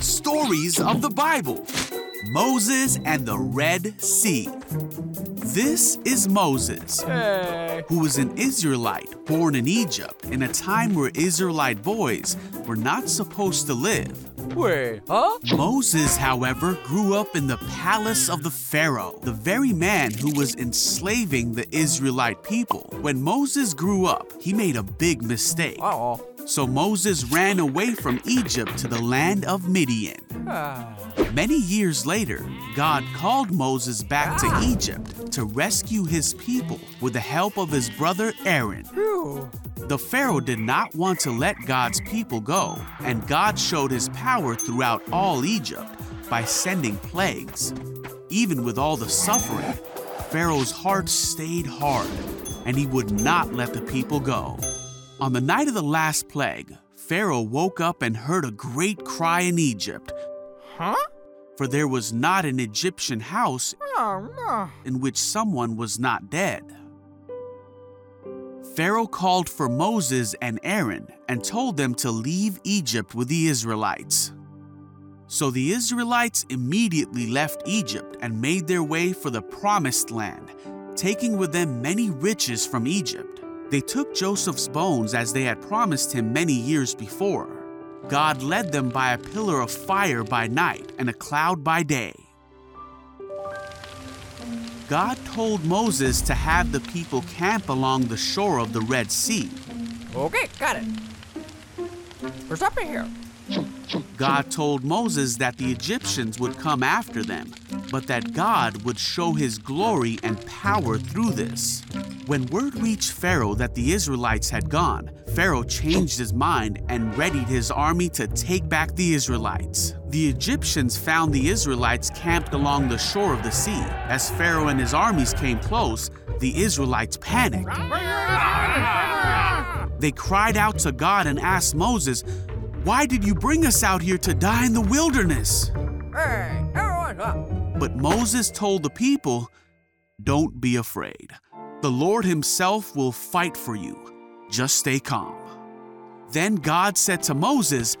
Stories of the Bible Moses and the Red Sea. This is Moses, Hey. who was an Israelite born in Egypt in a time where Israelite boys were not supposed to live. Wait, huh? Moses, however, grew up in the palace of the Pharaoh, the very man who was enslaving the Israelite people. When Moses grew up, he made a big mistake. Uh-oh. So Moses ran away from Egypt to the land of Midian. Many years later, God called Moses back to Egypt to rescue his people with the help of his brother Aaron. The Pharaoh did not want to let God's people go, and God showed his power throughout all Egypt by sending plagues. Even with all the suffering, Pharaoh's heart stayed hard, and he would not let the people go. On the night of the last plague, Pharaoh woke up and heard a great cry in Egypt, Huh? for there was not an Egyptian house Oh, no. in which someone was not dead. Pharaoh called for Moses and Aaron and told them to leave Egypt with the Israelites. So the Israelites immediately left Egypt and made their way for the Promised Land, taking with them many riches from Egypt. They took Joseph's bones as they had promised him many years before. God led them by a pillar of fire by night and a cloud by day. God told Moses to have the people camp along the shore of the Red Sea. Okay, got it. There's something here. God told Moses that the Egyptians would come after them, but that God would show his glory and power through this. When word reached Pharaoh that the Israelites had gone, Pharaoh changed his mind and readied his army to take back the Israelites. The Egyptians found the Israelites camped along the shore of the sea. As Pharaoh and his armies came close, the Israelites panicked. They cried out to God and asked Moses, Why did you bring us out here to die in the wilderness? Hey, everyone up. But Moses told the people, Don't be afraid. The Lord Himself will fight for you. Just stay calm. Then God said to Moses,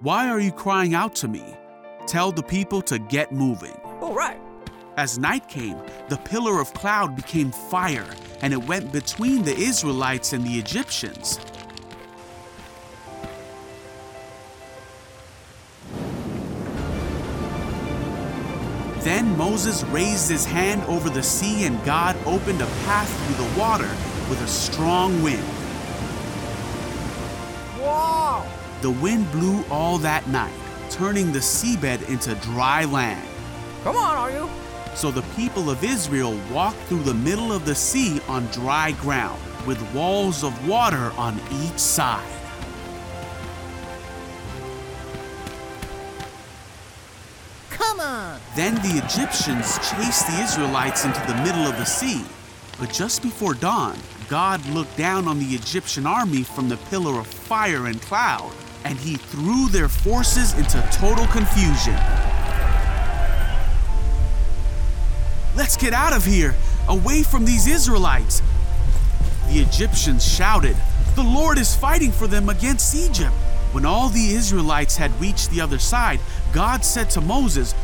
Why are you crying out to me? Tell the people to get moving. All right. As night came, the pillar of cloud became fire, and it went between the Israelites and the Egyptians. Then Moses raised his hand over the sea, and God opened a path through the water with a strong wind. Wow. The wind blew all that night, turning the seabed into dry land. Come on, are you? So the people of Israel walked through the middle of the sea on dry ground, with walls of water on each side. Then the Egyptians chased the Israelites into the middle of the sea. But just before dawn, God looked down on the Egyptian army from the pillar of fire and cloud, and he threw their forces into total confusion. Let's get out of here, away from these Israelites. The Egyptians shouted, The Lord is fighting for them against Egypt. When all the Israelites had reached the other side, God said to Moses,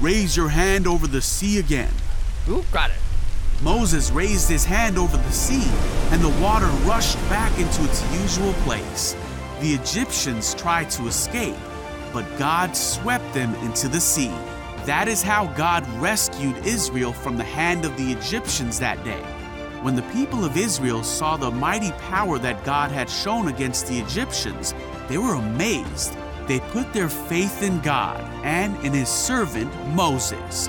Raise your hand over the sea again. Ooh, got it. Moses raised his hand over the sea, and the water rushed back into its usual place. The Egyptians tried to escape, but God swept them into the sea. That is how God rescued Israel from the hand of the Egyptians that day. When the people of Israel saw the mighty power that God had shown against the Egyptians, they were amazed. They put their faith in God and in his servant Moses.